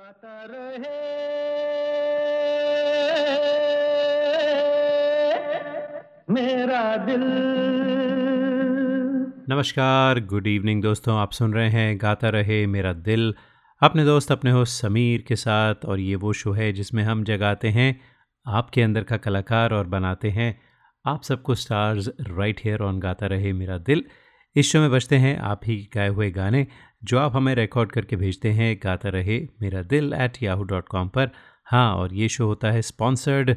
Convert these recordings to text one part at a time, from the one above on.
गाता रहे। मेरा दिल। नमस्कार, गुड इवनिंग दोस्तों, आप सुन रहे हैं गाता रहे मेरा दिल। अपने दोस्त, अपने हो समीर के साथ, और ये वो शो है जिसमें हम जगाते हैं आपके अंदर का कलाकार और बनाते हैं आप सबको स्टार्स राइट हेयर ऑन गाता रहे मेरा दिल। इस शो में बजते हैं आप ही गाए हुए गाने। जो आप हमें रिकॉर्ड करके भेजते हैं, गाता रहे मेरा Dil at Yahoo dot com पर। हाँ और ये शो होता है sponsored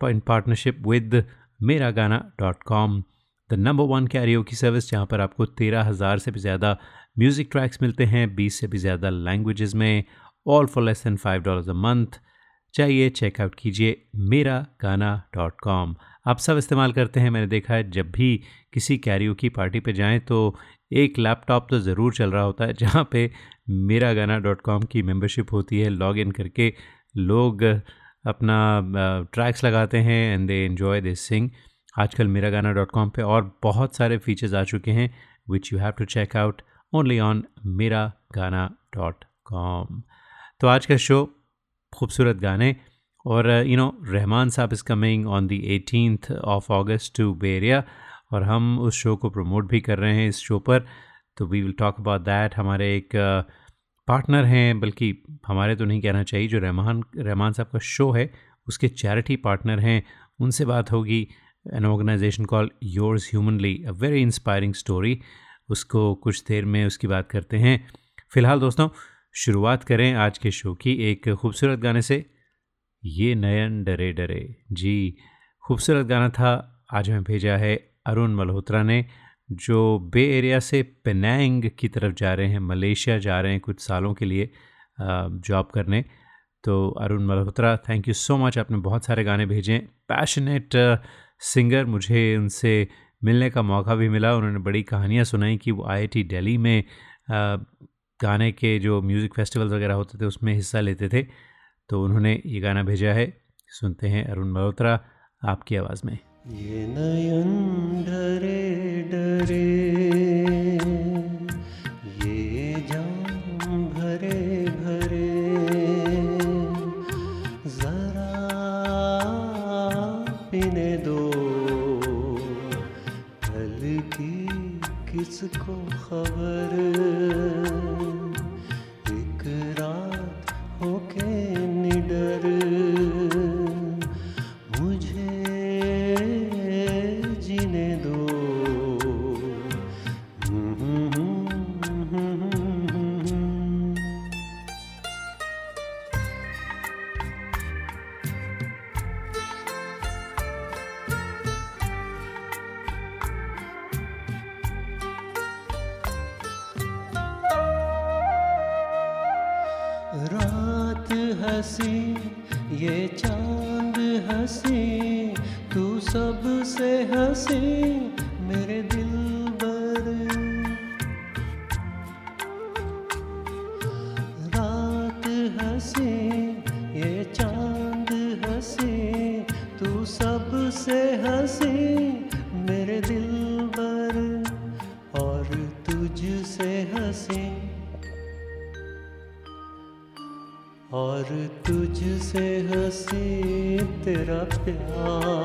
in partnership with Mera Gana dot com the number one Cairo की सर्विस जहाँ पर आपको तेरह हज़ार से भी ज़्यादा म्यूज़िक ट्रैक्स मिलते हैं, बीस से भी ज़्यादा लैंग्वेजेस में all for less than five dollar a month चाहिए चेकआउट कीजिए मेरा गाना डॉट कॉम आप सब इस्तेमाल करते हैं, मैंने देखा है, जब भी किसी कैरियो की पार्टी पे जाएँ तो एक लैपटॉप तो ज़रूर चल रहा होता है, जहाँ पे मेरा गाना डॉट कॉम की मेम्बरशिप होती है लॉग इन करके लोग अपना ट्रैक्स लगाते हैं and they enjoy this thing आजकल मेरा गाना डॉट कॉम पर और बहुत सारे फीचर्स आ चुके हैं which you have to check out only on Mera Gana dot com तो आज का शो खूबसूरत गाने और you know Rahman sahab is coming on the eighteenth of August to bay area और हम उस शो को प्रमोट भी कर रहे हैं इस शो पर तो we will talk about that हमारे एक पार्टनर हैं, बल्कि हमारे तो नहीं कहना चाहिए, जो रहमान रहमान साहब का शो है, उसके चैरिटी पार्टनर हैं, उनसे बात होगी। An organisation call yours humanly a very inspiring story उसको कुछ देर में उसकी बात करते हैं। फ़िलहाल दोस्तों, शुरुआत करें आज के शो की एक खूबसूरत गाने से। ये नयन डरे डरे। जी, खूबसूरत गाना था, आज हमें भेजा है अरुण मल्होत्रा ने, जो बे एरिया से पेनांग की तरफ़ जा रहे हैं, मलेशिया जा रहे हैं कुछ सालों के लिए जॉब करने तो Arun Malhotra thank you so much आपने बहुत सारे गाने भेजे पैशनेट सिंगर मुझे उनसे मिलने का मौका भी मिला, उन्होंने बड़ी कहानियाँ सुनाई कि वो आईटी दिल्ली में गाने के जो म्यूज़िक फेस्टिवल्स वगैरह होते थे, उसमें हिस्सा लेते थे तो उन्होंने ये गाना भेजा है, सुनते हैं अरुण मल्होत्रा, आपकी आवाज़ में। ये नयन डरे डरे, ये जाम भरे भरे, जरा पीने दो, कल की किसको खबर? हँसी मेरे दिल बर रात हँसी, ये चाँद हँसी, तू सबसे हँसी मेरे दिल बर और तुझसे हँसी। और तुझसे हसी तेरा प्यार।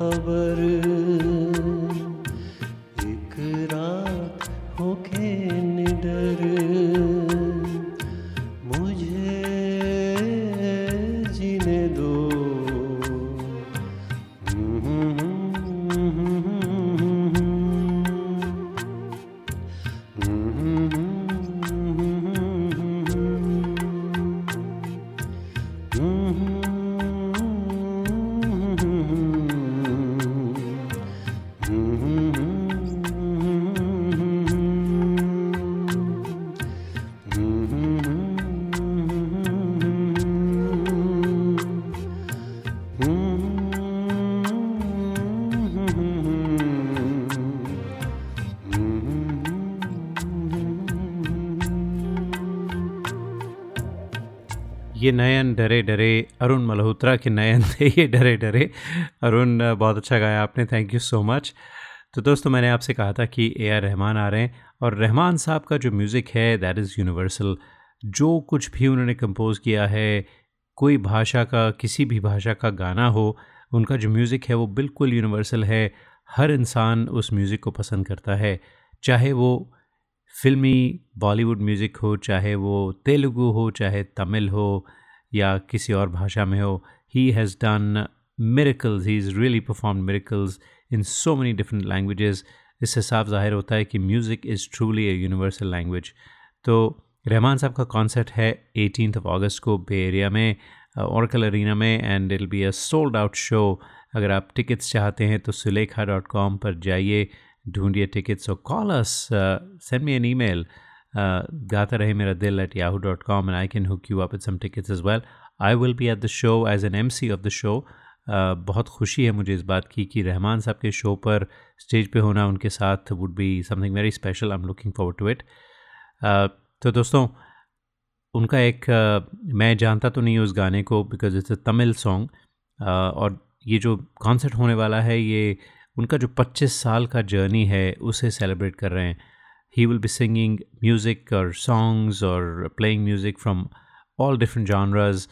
haberim डरे डरे अरुण मल्होत्रा के नयन थे, ये डरे डरे। अरुण, बहुत अच्छा गाया आपने थैंक यू सो मच तो दोस्तों, मैंने आपसे कहा था कि ए आर रहमान आ रहे हैं और रहमान साहब का जो म्यूज़िक है दैट इज़ यूनिवर्सल जो कुछ भी उन्होंने कंपोज़ किया है, कोई भाषा का, किसी भी भाषा का गाना हो, उनका जो म्यूज़िक है, वो बिल्कुल यूनिवर्सल है। हर इंसान उस म्यूज़िक को पसंद करता है। चाहे वो फिल्मी बॉलीवुड म्यूज़िक हो, चाहे वो तेलुगु हो, चाहे तमिल हो या किसी और भाषा में हो he has done miracles. He is really perform miracles in so many different languages इससे साफ़ ज़ाहिर होता है कि music is truly a universal language तो रहमान साहब का कॉन्सर्ट है एटीन ऑफ़ अगस्त को बे एरिया में औरकल अरीना में and it'll be a sold out show अगर आप टिकट्स चाहते हैं तो सुलेखा डॉट कॉम पर जाइए, ढूंढिए टिकट्स और call us send me an email Gaata Rahe Mera Dil at Yahoo dot com and I can hook you up some tickets as well I will be at the show as an M C of the show बहुत खुशी है मुझे इस बात की कि रहमान साहब के शो पर स्टेज पे होना उनके साथ would be something very special I am looking forward to it तो दोस्तों उनका एक uh, मैं जानता तो नहीं हूँ उस गाने को because it's a Tamil song और ये जो कॉन्सर्ट होने वाला है ये उनका जो 25 साल का जर्नी है उसे सेलिब्रेट कर रहे हैं। He will be singing music और सॉन्ग्स और playing music from all different genres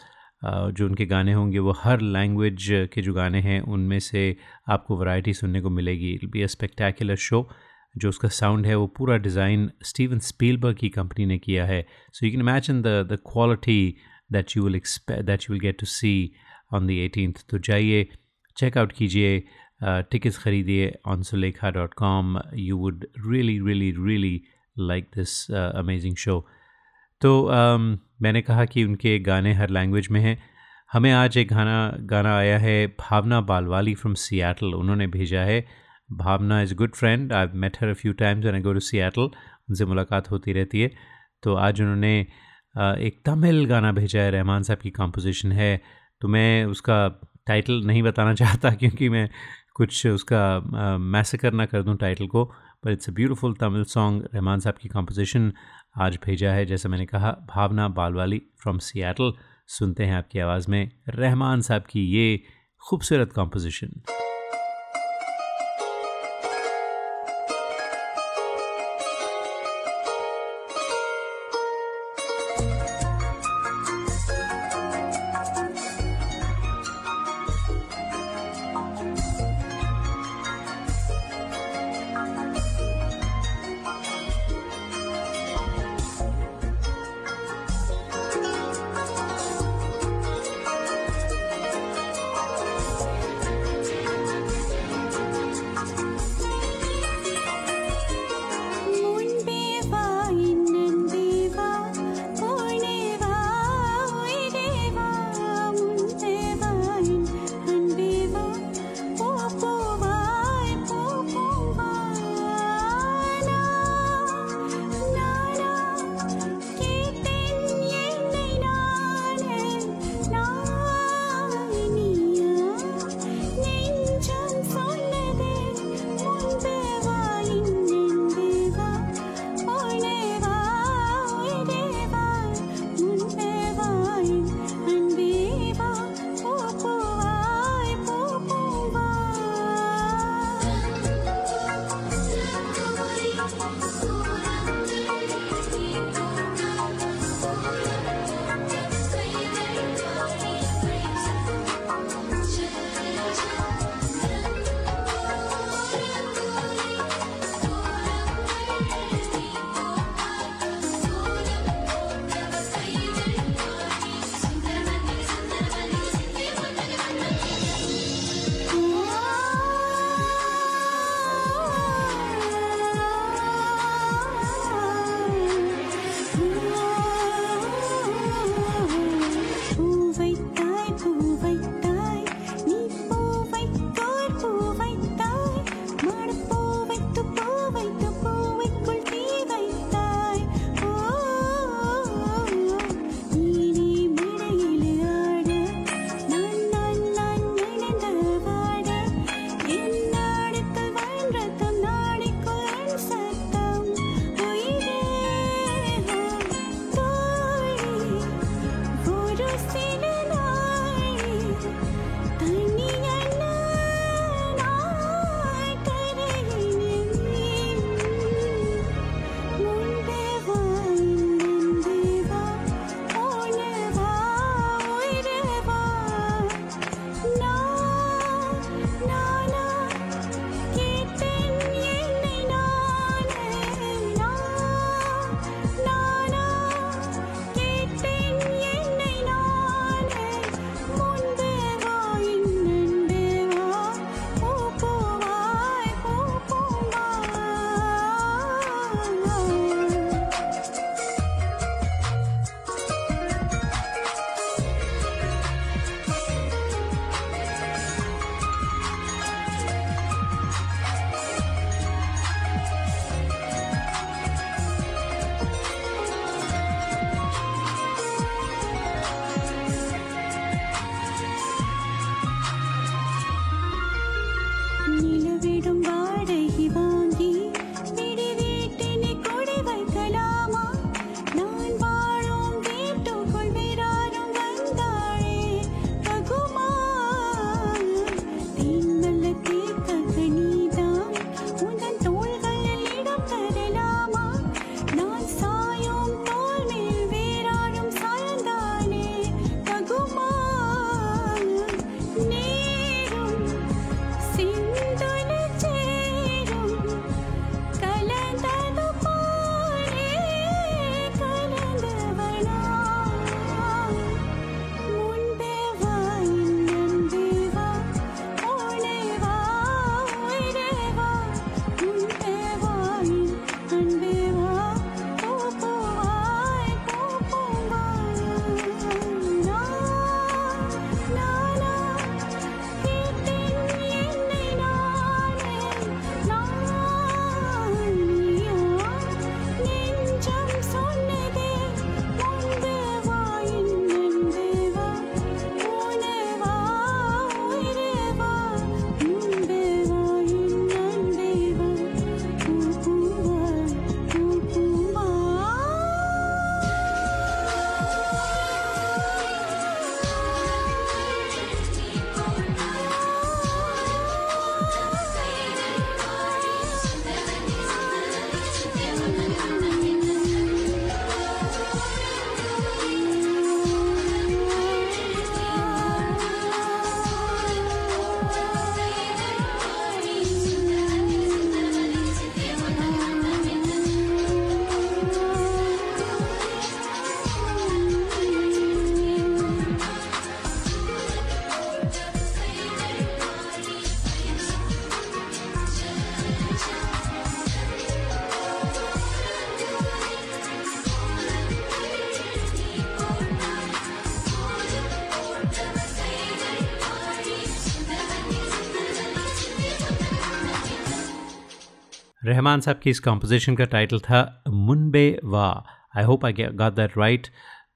जो उनके गाने होंगे, वो हर लैंग्वेज के जो गाने हैं, उनमें से आपको वैरायटी सुनने को मिलेगी। It be a spectacular show जो उसका साउंड है, वो पूरा डिज़ाइन स्टीवन स्पीलबर्ग की कंपनी ने किया है। So you can imagine the the quality that you will expect that you will get to see on the eighteen तो जाइए चेकआउट कीजिए tickets ख़रीदिए on Sulekha dot com you would really really really like this amazing show तो um, मैंने कहा कि उनके गाने हर language में हैं। हमें आज एक गाना गाना आया है भावना बालवाली फ्रॉम सियाटल उन्होंने भेजा है। Bhavna is good friend I met her few times and I go to Seattle उनसे मुलाकात होती रहती है। तो आज उन्होंने एक तमिल गाना भेजा है। रहमान साहब की कंपोजिशन है। तो मैं उसका टाइटल नहीं बताना चाहता क्योंकि मैं कुछ उसका मैसेकर ना कर दूँ टाइटल को पर it's a beautiful Tamil song Rahman sahab की कंपोजिशन आज भेजा है। जैसे मैंने कहा, भावना बालवाली फ्रॉम सियाटल सुनते हैं आपकी आवाज़ में रहमान साहब की ये खूबसूरत कंपोजिशन வாழும் வாழகிவான் रहमान साहब की इस कॉम्पोजिशन का टाइटल था Munbe Vaa. I hope I got that right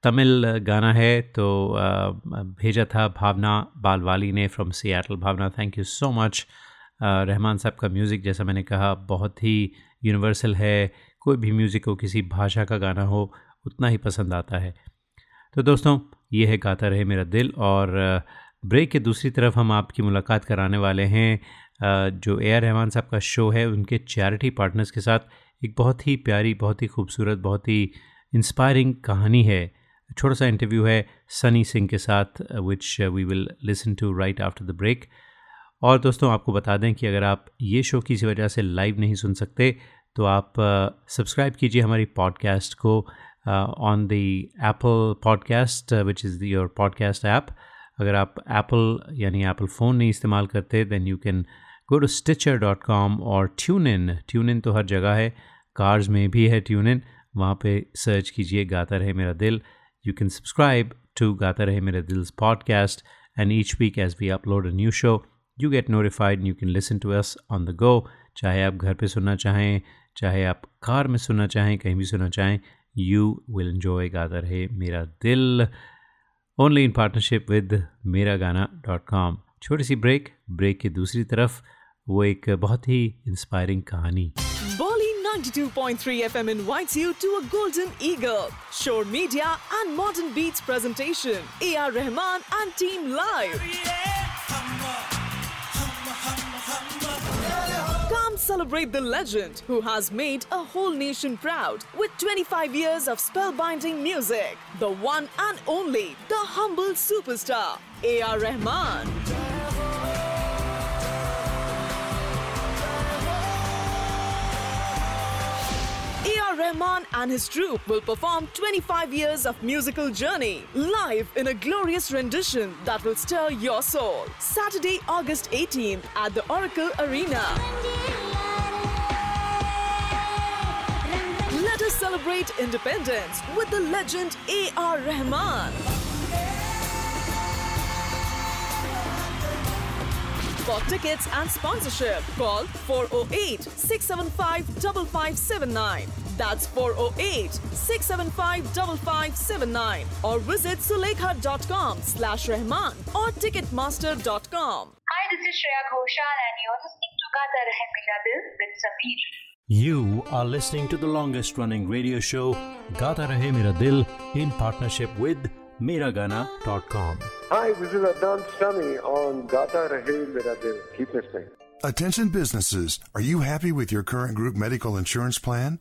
Tamil गाना है तो भेजा था भावना बालवाली ने from Seattle Bhavna thank you so much Rahman sahab का म्यूज़िक जैसा मैंने कहा, बहुत ही यूनिवर्सल है। कोई भी म्यूज़िक हो, किसी भाषा का गाना हो, उतना ही पसंद आता है। तो दोस्तों, ये है गाता रहे मेरा दिल और ब्रेक के दूसरी तरफ़ हम आपकी मुलाकात कराने वाले हैं। जो ए आर रहमान साहब का शो है, उनके चैरिटी पार्टनर्स के साथ एक बहुत ही प्यारी, बहुत ही खूबसूरत, बहुत ही इंस्पायरिंग कहानी है। छोटा सा इंटरव्यू है सनी सिंह के साथ which we will listen to right after the break और दोस्तों, आपको बता दें कि अगर आप ये शो किसी वजह से लाइव नहीं सुन सकते तो आप सब्सक्राइब कीजिए हमारी पॉडकास्ट को on the Apple podcast which is your podcast app अगर आप एप्पल यानी एप्पल फ़ोन नहीं इस्तेमाल करते then you can go to Stitcher dot com और ट्यून इन ट्यून इन तो हर जगह है। कार्स में भी है ट्यून इन वहाँ पे सर्च कीजिए गाता रहे मेरा दिल। यू कैन सब्सक्राइब टू गाता रहे मेरा दिल्स podcast and each week as we upload a new show you get notified you can listen to us on the go चाहे आप घर पे सुनना चाहें, चाहे आप कार में सुनना चाहें, कहीं भी सुनना चाहें यू विल इन्जॉय गाता रहे मेरा दिल। Only in partnership with Mera Gana dot com छोटी सी ब्रेक ब्रेक की दूसरी तरफ़। वो एक बहुत ही इंस्पायरिंग कहानी 92.3 FM invites you to a Golden Eagle, Shore Media and Modern Beats presentation. AR Rahman and Team Live. Come celebrate the legend who has made a whole nation proud with 25 years of spellbinding music. The one and only, the humble superstar, A.R. Rahman. A.R. Rahman and his troupe will perform 25 years of musical journey live in a glorious rendition that will stir your soul. Saturday, August 18th at the Oracle Arena. Let us celebrate independence with the legend A.R. Rahman. For tickets and sponsorship, call 408 675 5579. That's 408 675 5579. Or visit sulekha.com slash Rahman or ticketmaster.com. Hi, this is Shreya Ghoshal and you're listening to Gata Rahe Mera Dil with Sameer. You are listening to the longest running radio show, Gata Rahe Mera Dil, in partnership with Miragana.com. Hi, this is Adnan Sami on Gata Rahe Mera Dil. Keep listening. Attention businesses, are you happy with your current group medical insurance plan?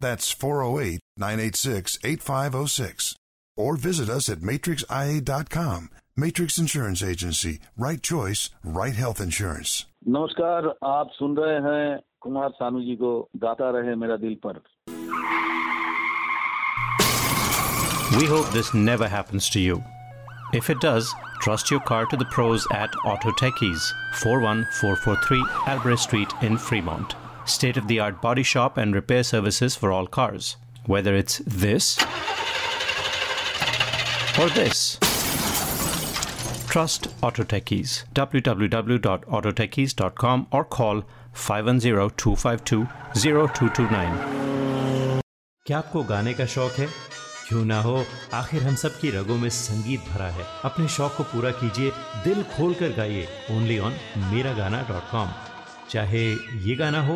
That's 408 986 8506. Or visit us at matrixia.com. Matrix Insurance Agency. Right choice, right health insurance. नमस्कार आप सुन रहे हैं कुमार सानू जी को गाता रहे मेरा दिल पर We hope this never happens to you. If it does, trust your car to the pros at Auto Techies, 41443 Albrecht Street in Fremont. State of the art body shop and repair services for all cars. Whether it's this or this. Trust Auto Techies. www.autotechies.com or call 510-252-0229. क्या आपको गाने का शौक है क्यों ना हो आखिर हम सब की रगों में संगीत भरा है अपने शौक को पूरा कीजिए दिल खोल कर गाइए only on Mera Gana dot com चाहे ये गाना हो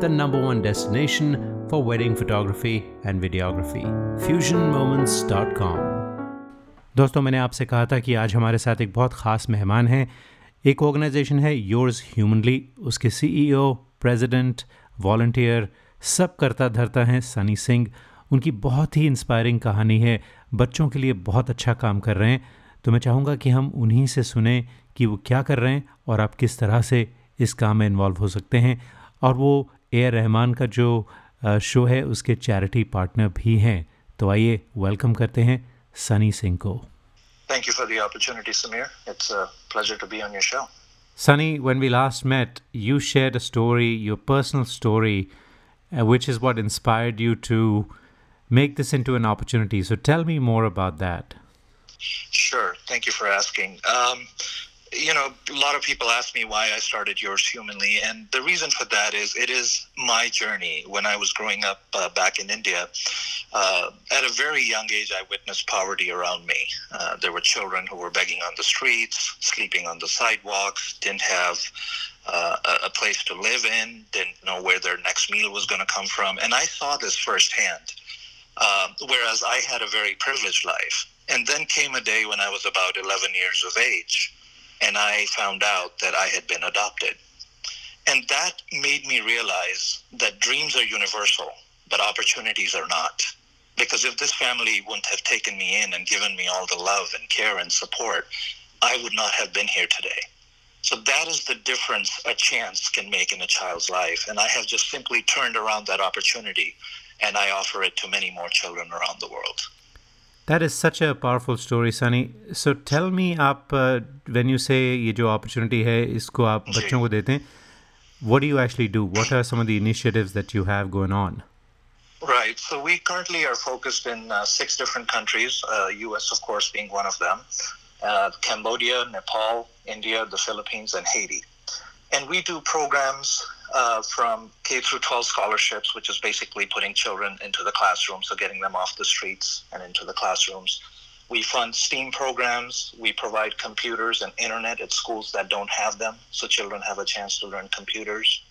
the number one destination for wedding photography and videography. FusionMoments.com. दोस्तों, मैंने आपसे कहा था कि आज हमारे साथ एक बहुत ख़ास मेहमान हैं। एक ऑर्गेनाइजेशन है योर्स ह्यूमनली उसके सीईओ प्रेसिडेंट वॉल्टियर सब करता धरता हैं सनी सिंह उनकी बहुत ही इंस्पायरिंग कहानी है। बच्चों के लिए बहुत अच्छा काम कर रहे हैं। तो मैं चाहूँगा कि हम उन्हीं से सुने कि वो क्या कर रहे हैं और आप किस तरह से इस काम में इन्वॉल्व हो सकते हैं। और वो ए आर रहमान का जो शो है उसके चैरिटी पार्टनर भी हैं तो आइए वेलकम करते हैं सनी सिंह को Thank you for the opportunity, Samir. It's a pleasure to be on your show. Sunny, when we last met, you shared a story, your personal story, uh, which is what inspired you to make this into an opportunity. So tell me more about that. Sure. Thank you for asking. Um, you know, a lot of people ask me why I started Yours Humanly, and the reason for that is it is my journey. When I was growing up uh, back in India, uh, at a very young age, I witnessed poverty around me. Uh, there were children who were begging on the streets, sleeping on the sidewalks, didn't have uh, a place to live in, didn't know where their next meal was going to come from, and I saw this firsthand. Uh, whereas I had a very privileged life. And then came a day when I was about 11 years of age, and I found out that I had been adopted. And that made me realize that dreams are universal, but opportunities are not. Because if this family wouldn't have taken me in and given me all the love and care and support, I would not have been here today. So that is the difference a chance can make in a child's life. And I have just simply turned around that opportunity and I offer it to many more children around the world. That is such a powerful story, Sunny. So tell me, आप uh, when you say ये जो opportunity है इसको आप बच्चों को देते हैं, what do you actually do? What are some of the initiatives that you have going on? Right. So we currently are focused in uh, six different countries, uh, U.S. of course being one of them, uh, Cambodia, Nepal, India, the Philippines, and Haiti. And we do programs uh, from K through 12 scholarships, which is basically putting children into the classroom, so getting them off the streets and into the classrooms. We fund STEAM programs. We provide computers and internet at schools that don't have them, so children have a chance to learn computers.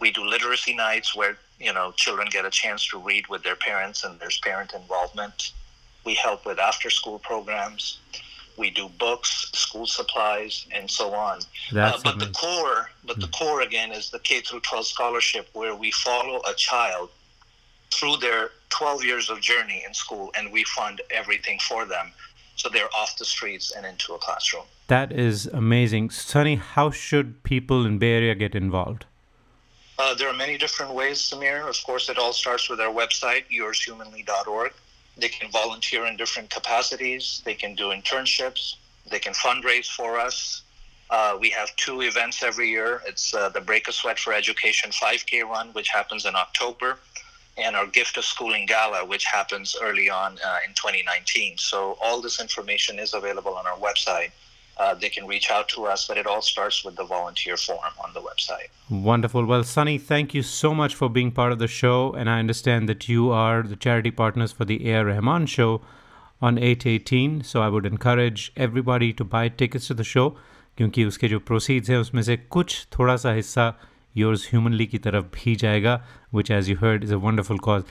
We do literacy nights where you know children get a chance to read with their parents, and there's parent involvement. We help with after-school programs we do books, school supplies, and so on. Uh, but the core, but the core again is the K through 12 scholarship, where we follow a child through their 12 years of journey in school, and we fund everything for them, so they're off the streets and into a classroom. That is amazing, Sunny. How should people in Bay Area get involved? Uh, there are many different ways, Samir. Of course, it all starts with our website, yourshumanly.org. They can volunteer in different capacities. They can do internships. They can fundraise for us. Uh, we have two events every year. It's uh, the Break a Sweat for Education 5K run, which happens in October, and our Gift of Schooling Gala, which happens early on uh, in 2019. So all this information is available on our website Uh, they can reach out to us, but it all starts with the volunteer form on the website. Wonderful. Well, Sunny, thank you so much for being part of the show. And I understand that you are the charity partners for the A.R. Rahman show on 818. So I would encourage everybody to buy tickets to the show क्योंकि उसके जो proceeds है उसमें से कुछ थोड़ा सा हिस्सा योर्स ह्यूमनली की तरफ भी जाएगा which as you heard is a wonderful cause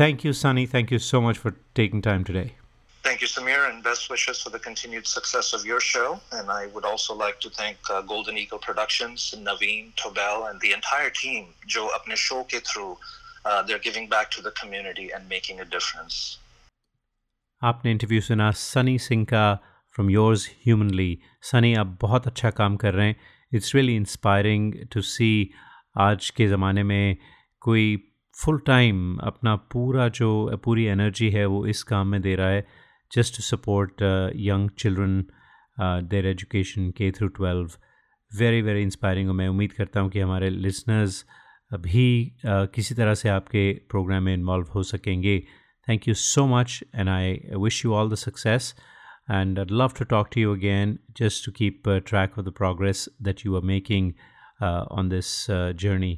thank you Sunny thank you so much for taking time today Thank you, Samir, and best wishes for the continued success of your show. And I would also like to thank uh, Golden Eagle Productions, Naveen, Tobel, and the entire team. जो अपने show के through, uh, they're giving back to the community and making a difference. आपने interview सुना सनी सिंह का from yours humanly Sunny आप बहुत अच्छा काम कर रहे हैं it's really inspiring to see आज के ज़माने में कोई फुल टाइम अपना पूरा जो पूरी एनर्जी है वो इस काम में दे रहा है just to support young children their education के through twelve very very inspiring और मैं उम्मीद करता हूँ कि हमारे लिसनर्स भी uh, किसी तरह से आपके प्रोग्राम में इन्वॉल्व हो सकेंगे। Thank you so much and I wish you all and I'd love to talk to you again just to keep uh, track of the progress that you are making uh, on this uh, journey.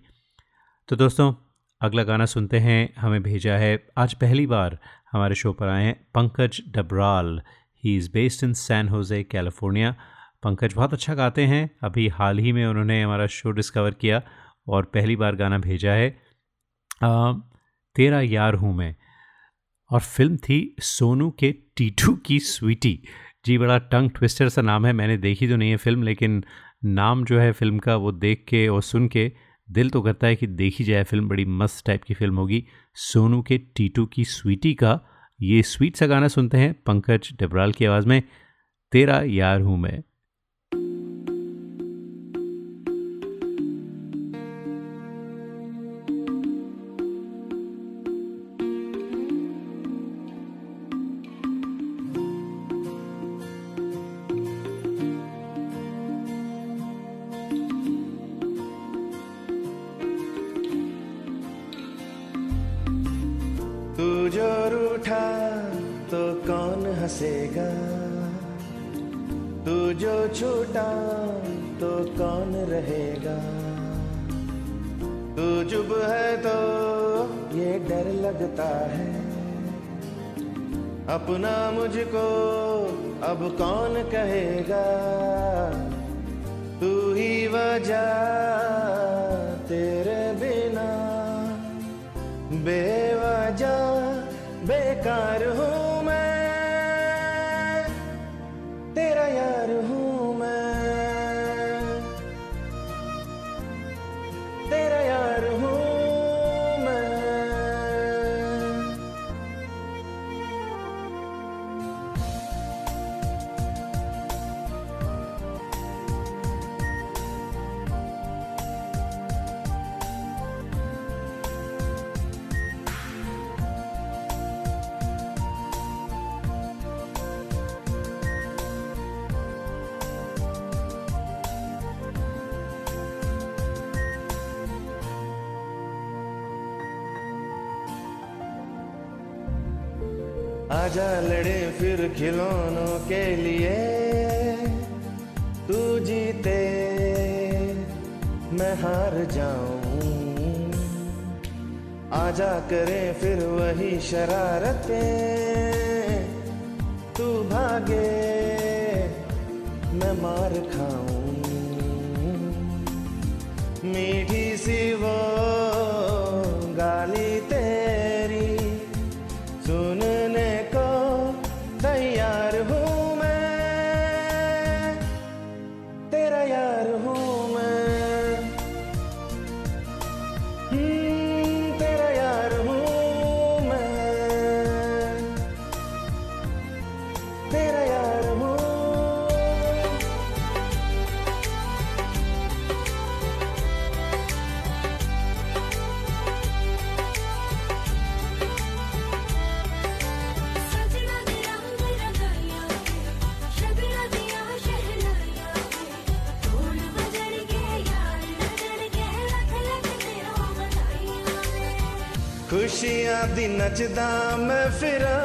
तो दोस्तों अगला गाना सुनते हैं। हमें भेजा है आज पहली बार हमारे शो पर आए हैं। Pankaj Dabral he is based in San Jose California Pankaj बहुत अच्छा गाते हैं। अभी हाल ही में उन्होंने हमारा शो डिस्कवर किया और पहली बार गाना भेजा है। आ, तेरा यार हूँ मैं। और फ़िल्म थी सोनू के टीटू की स्वीटी। जी बड़ा टंग ट्विस्टर सा नाम है। मैंने देखी तो नहीं है फ़िल्म लेकिन नाम जो है फ़िल्म का वो देख के और सुन के दिल तो करता है कि देखी जाए, फ़िल्म बड़ी मस्त टाइप की फ़िल्म होगी। सोनू के टीटू की स्वीटी का ये स्वीट सा गाना सुनते हैं पंकज डबराल की आवाज़ में, तेरा यार हूँ मैं। अपना मुझको अब कौन कहेगा? तू ही वजह तेरे बिना। बेवजह बेकार आजा करें फिर वही शरारतें। तू भागे मैं मार खाऊं। मीठी सी नचदा मैं फिरा।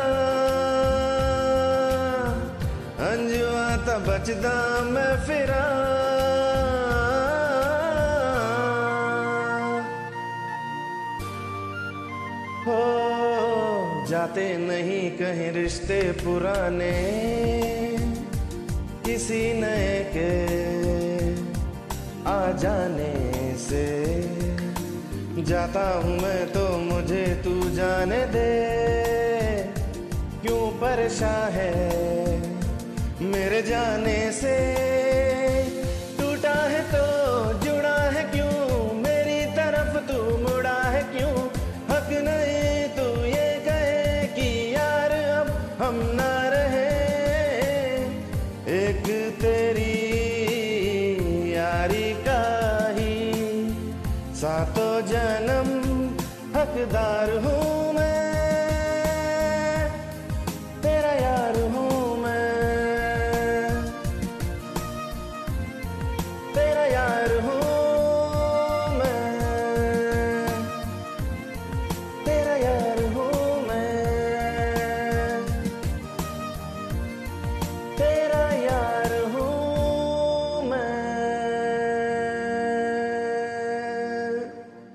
अंजुआ तो बचदा मैं फिरा। हो, जाते नहीं कहीं रिश्ते पुराने। किसी नए के आ जाने से। जाता हूँ मैं तो मुझे तू जाने दे। क्यों परेशान है मेरे जाने से? हकदार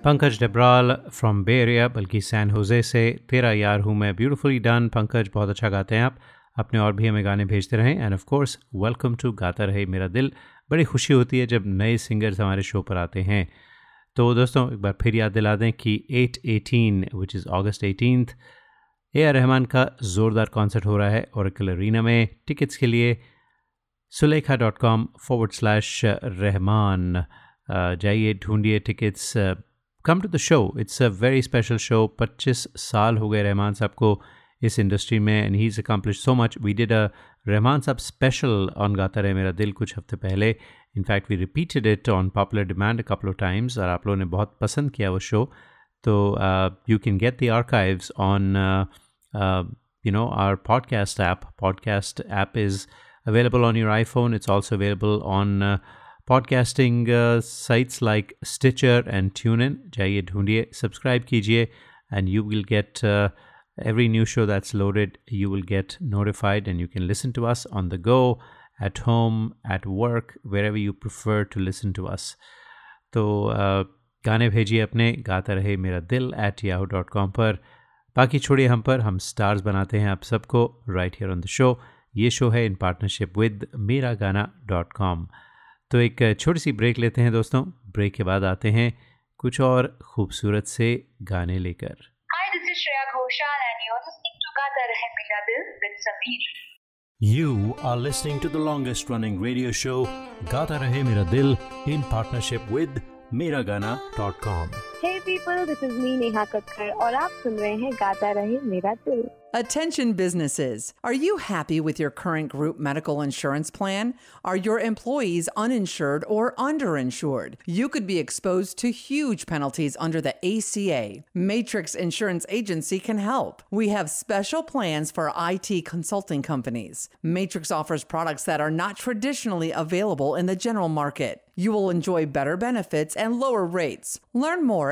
पंकज डबराल फ्रॉम बेरिया बल्कि सैन होजे से, तेरा यार हूँ मैं ब्यूटीफुली डन पंकज, बहुत अच्छा गाते हैं आप। अपने और भी हमें गाने भेजते रहें। And of course welcome to गाता रहे मेरा दिल। बड़ी खुशी होती है जब नए सिंगर्स हमारे शो पर आते हैं। तो दोस्तों, एक बार फिर याद दिला दें कि 8 which is August eighteen A R Rahman का ज़ोरदार कॉन्सर्ट हो रहा है और अरीना में। टिकट्स के लिए Sulekha dot com forward slash Rahman जाइए, ढूंढिए tickets come to the show it's a very special show 25 साल हो गए रहमान साहब को इस इंडस्ट्री में and he is accomplish so much we did A Rahman साहब स्पेशल ऑन गाता रहे मेरा दिल कुछ हफ्ते पहले in fact we repeated it on popular demand couple of times और आप लोगों ने बहुत पसंद किया वो शो तो you can get the archives on you know our podcast app podcast app is available on your iphone it's also available on podcasting sites like Stitcher and tune in जाइए ढूंढिए सब्सक्राइब कीजिए and you will get every new show that's loaded you will get notified and you can listen to us on the go at home at work wherever you prefer to listen to us तो uh, गाने भेजिए अपने, गाता रहे मेरा Dil at Yahoo dot com पर। बाकी छोड़िए हम पर, हम स्टार्स बनाते हैं आप सबको right here on the show ये शो है in partnership with Mera Gana dot com तो एक छोटी सी ब्रेक लेते हैं दोस्तों ब्रेक के बाद आते हैं कुछ और खूबसूरत से गाने लेकर Hi, this is Shreya Ghoshal and you're listening to Gata Rahe Mera Dil with Sameer. You are listening to the longest running radio show, Gata Rahe Mera Dil, in partnership with Miragana.com. Hey people, this is me Neha Kakkar और आप सुन रहे हैं गाता रहे मेरा दिल Attention businesses. Are you happy with your current group medical insurance plan? Are your employees uninsured or underinsured? You could be exposed to huge penalties under the ACA. Matrix Insurance Agency can help. We have special plans for IT consulting companies. Matrix offers products that are not traditionally available in the general market. You will enjoy better benefits and lower rates. Learn more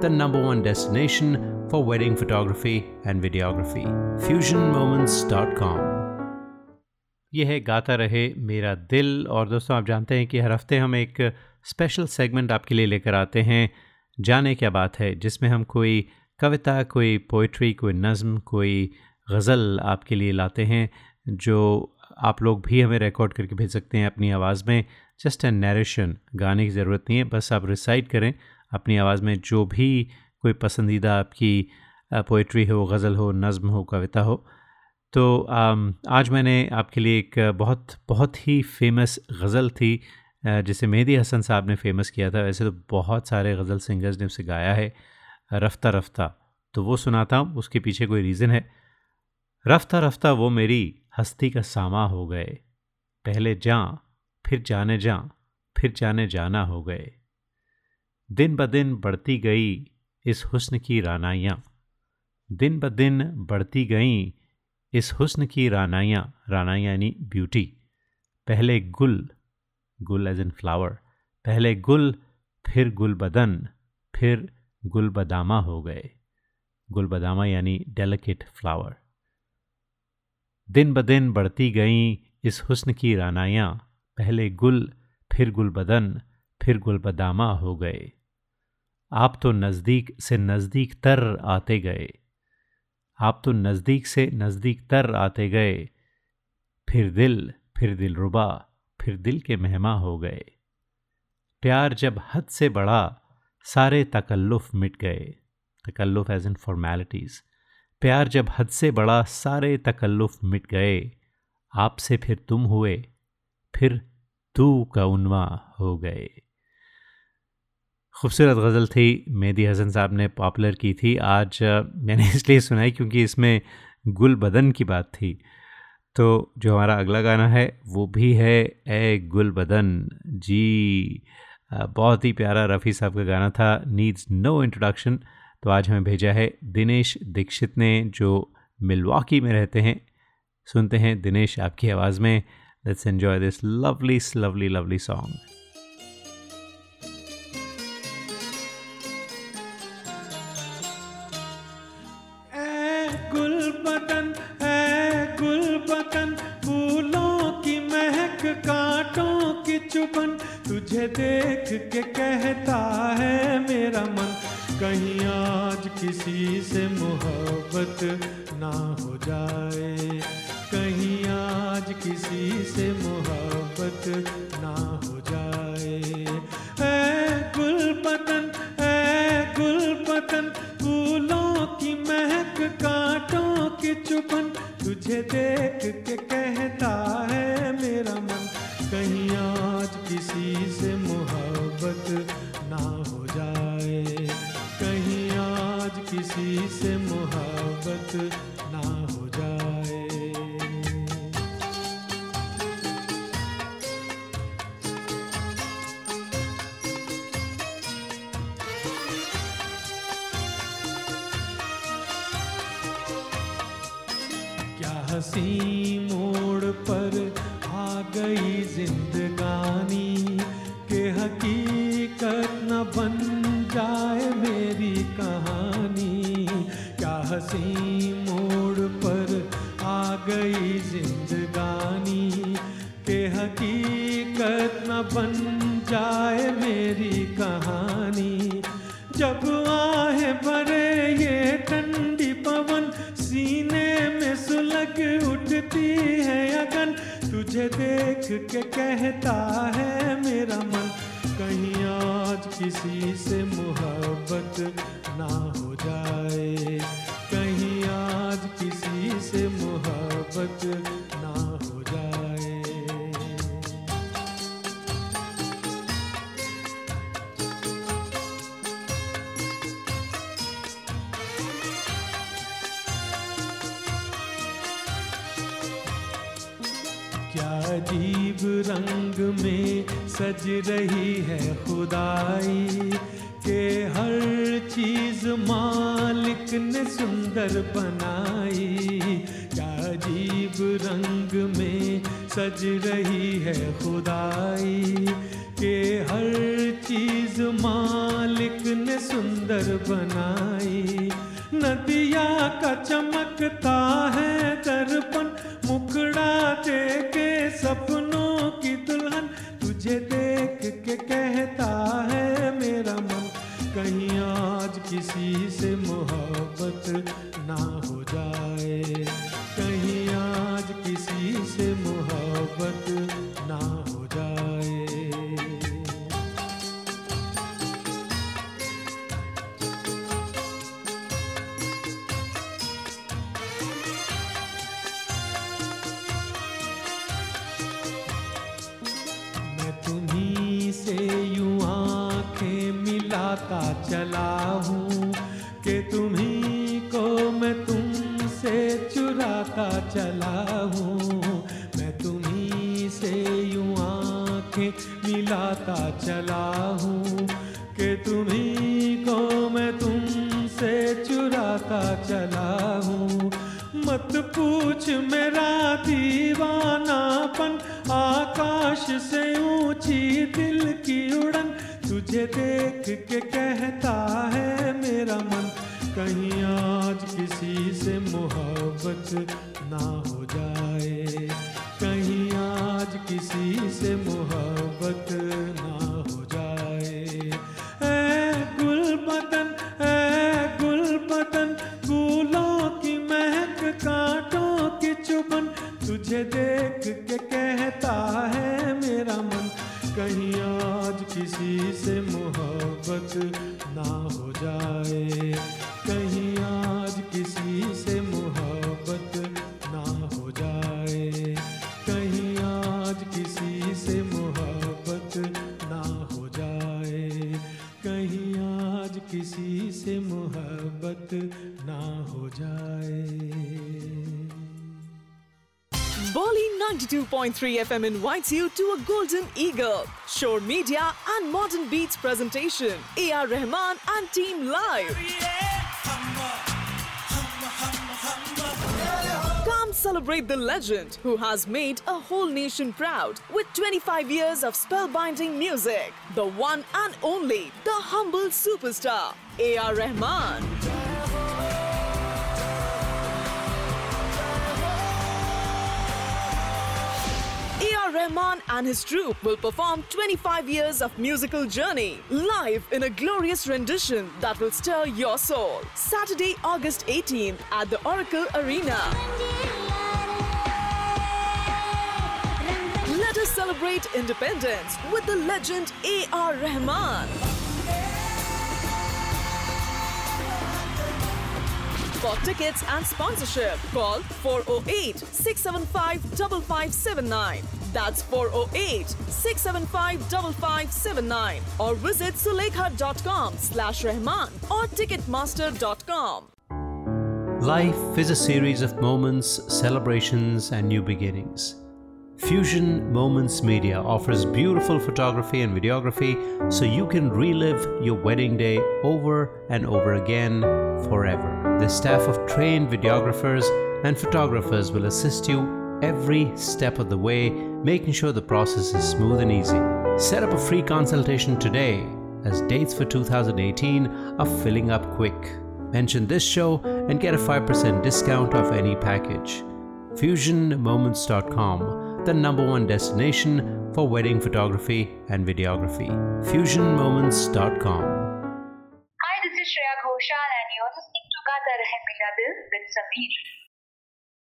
the number one destination for wedding photography and videography. FusionMoments.com. ये है गाता रहे मेरा दिल और दोस्तों, आप जानते हैं कि हर हफ़्ते हम एक स्पेशल सेगमेंट आपके लिए लेकर आते हैं जाने क्या बात है, जिसमें हम कोई कविता, कोई पोइट्री कोई नज़म, कोई गज़ल आपके लिए लाते हैं, जो आप लोग भी हमें रिकॉर्ड करके भेज सकते हैं अपनी आवाज़ में जस्ट एन नरेशन गाने की ज़रूरत नहीं है, बस आप रिसाइट करें अपनी आवाज़ में जो भी कोई पसंदीदा आपकी पोइट्री हो, गज़ल हो, नज़म हो, कविता हो। तो आज मैंने आपके लिए एक बहुत बहुत ही फ़ेमस गज़ल थी जिसे मेहदी हसन साहब ने फ़ेमस किया था। वैसे तो बहुत सारे गज़ल सिंगर्स ने उसे गाया है, रफ्ता रफ्ता। तो वो सुनाता हूँ, उसके पीछे कोई रीज़न है। रफ्ता रफ्ता वो मेरी हस्ती का सामा हो गए। पहले जां, फिर जाने जां, फिर जाने जाना हो गए। दिन ब दिन बढ़ती गई इस हुस्न की रानाइयाँ। दिन ब दिन बढ़ती गईं इस हुस्न की रानाइयाँ। रानाइयाँ यानी ब्यूटी पहले Gul Gul as in flower पहले गुल, फिर गुल बदन, फिर गुल बदामा हो गए। गुल बदामा यानी डेलिकेट फ्लावर दिन ब दिन बढ़ती गईं इस हुस्न की रानाइयाँ। पहले गुल, फिर गुल बदन, फिर गुल बदामा हो गए। आप तो नज़दीक से नज़दीक तर आते गए। आप तो नज़दीक से नज़दीक तर आते गए। फिर दिल फिर दिल रुबा, फिर दिल के मेहमा हो गए। प्यार जब हद से बढ़ा, सारे तकल्लुफ़ मिट गए। तकल्लुफ़ एज इन फॉर्मेलिटीज़ प्यार जब हद से बढ़ा, सारे तकल्लुफ़ मिट गए। आपसे फिर तुम हुए, फिर तू का उनवा हो गए। खूबसूरत गज़ल थी, मेहदी हसन साहब ने पॉपुलर की थी। आज मैंने इसलिए सुनाई क्योंकि इसमें गुल बदन की बात थी। तो जो हमारा अगला गाना है, वो भी है, ए गुल बदन। जी बहुत ही प्यारा रफ़ी साहब का गाना था, नीड्स नो इंट्रोडक्शन। तो आज हमें भेजा है दिनेश दीक्षित ने, जो मिलवाकी में रहते हैं। सुनते हैं दिनेश आपकी आवाज़ में। Let's enjoy this lovely lovely lovely song. किसी से मोहब्बत ना रंग में सज रही है खुदाई, के हर चीज़ मालिक ने सुंदर बनाई। क्या अजीब रंग में सज रही है खुदाई, के हर चीज़ मालिक ने सुंदर बनाई। नदिया का चमकता है दर्पण देके सपनों की दुल्हन तुझे देख के कहता है मेरा मन, कहीं आज किसी से मोहब्बत ना हो जाए। कहीं आज किसी से मोहब्बत ना मिलाता चला हूँ कि तुम्ही को मैं तुमसे चुराता चला हूँ। मैं तुम्ही से यूँ आँखें मिलाता चला हूँ कि तुम्ही को मैं तुमसे चुराता चला हूँ। मत पूछ मेरा दीवानापन, आकाश से ऊँची दिल की उड़न तुझे देख के कहता है मेरा मन, कहीं आज किसी से मोहब्बत ना हो जाए। कहीं आज किसी से मोहब्बत ना 92.3 FM invites you to a Golden Eagle, Shore Media and Modern Beats presentation. A.R. Rahman and Team Live. Come celebrate the legend who has made a whole nation proud with 25 years of spellbinding music. The one and only, the humble superstar, A.R. Rahman. Rahman and his troupe will perform 25 years of musical journey live in a glorious rendition that will stir your soul. Saturday, August 18th at the Oracle Arena. Let us celebrate independence with the legend A.R. Rahman. For tickets and sponsorship, call 408 675 5579. That's 408 675 5579 or visit sulekha.com slash Rahman or ticketmaster.com. Life is a series of moments, celebrations, and new beginnings. Fusion Moments Media offers beautiful photography and videography so you can relive your wedding day over and over again forever. The staff of trained videographers and photographers will assist you every step of the way, making sure the process is smooth and easy. Set up a free consultation today as dates for 2018 are filling up quick. Mention this show and get a 5% discount off any package. FusionMoments.com, the number one destination for wedding photography and videography. FusionMoments.com. Hi, this is Shreya Ghoshal and you're listening to Gata Rahe Mera Dil with Sameer.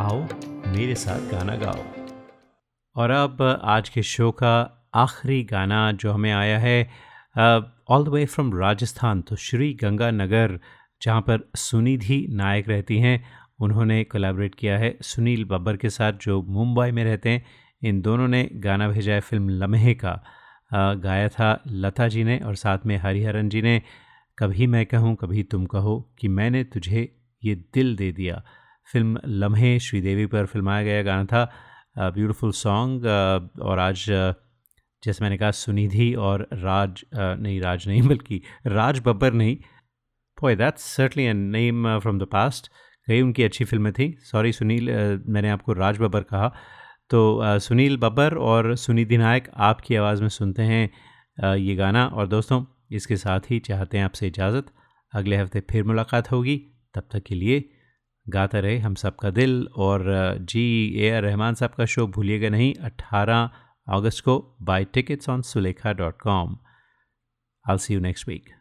आओ, मेरे साथ गाना गाओ। और अब, आज के show का आखिरी गाना जो हमें आया है all the way from Rajasthan तो श्री गंगानगर, जहाँ पर सुनिधि नायक रहती हैं। उन्होंने कोलैबोरेट किया है सुनील बब्बर के साथ, जो मुंबई में रहते हैं। इन दोनों ने गाना भेजा है फ़िल्म लम्हे का। गाया था लता जी ने और साथ में हरिहरन जी ने। कभी मैं कहूँ, कभी तुम कहो कि मैंने तुझे ये दिल दे दिया। फ़िल्म लम्हे श्रीदेवी पर फिल्माया गया गाना था ब्यूटीफुल सॉन्ग और आज जैसे मैंने कहा सुनिधि और राज नहीं राज नहीं बल्कि राज बब्बर नहीं। Boy, that's certainly a name from the past कई उनकी अच्छी फ़िल्में थी। सॉरी सुनील मैंने आपको राज बब्बर कहा। तो सुनील बब्बर और सुनिधि नायक आपकी आवाज़ में सुनते हैं ये गाना। और दोस्तों इसके साथ ही चाहते हैं आपसे इजाज़त। अगले हफ़्ते फिर मुलाकात होगी। तब तक के लिए गाता रहे हम सब का दिल और जी, ए आर रहमान साहब का शो भूलिएगा नहीं 18 अगस्त को buy tickets on Sulekha dot com I see you next week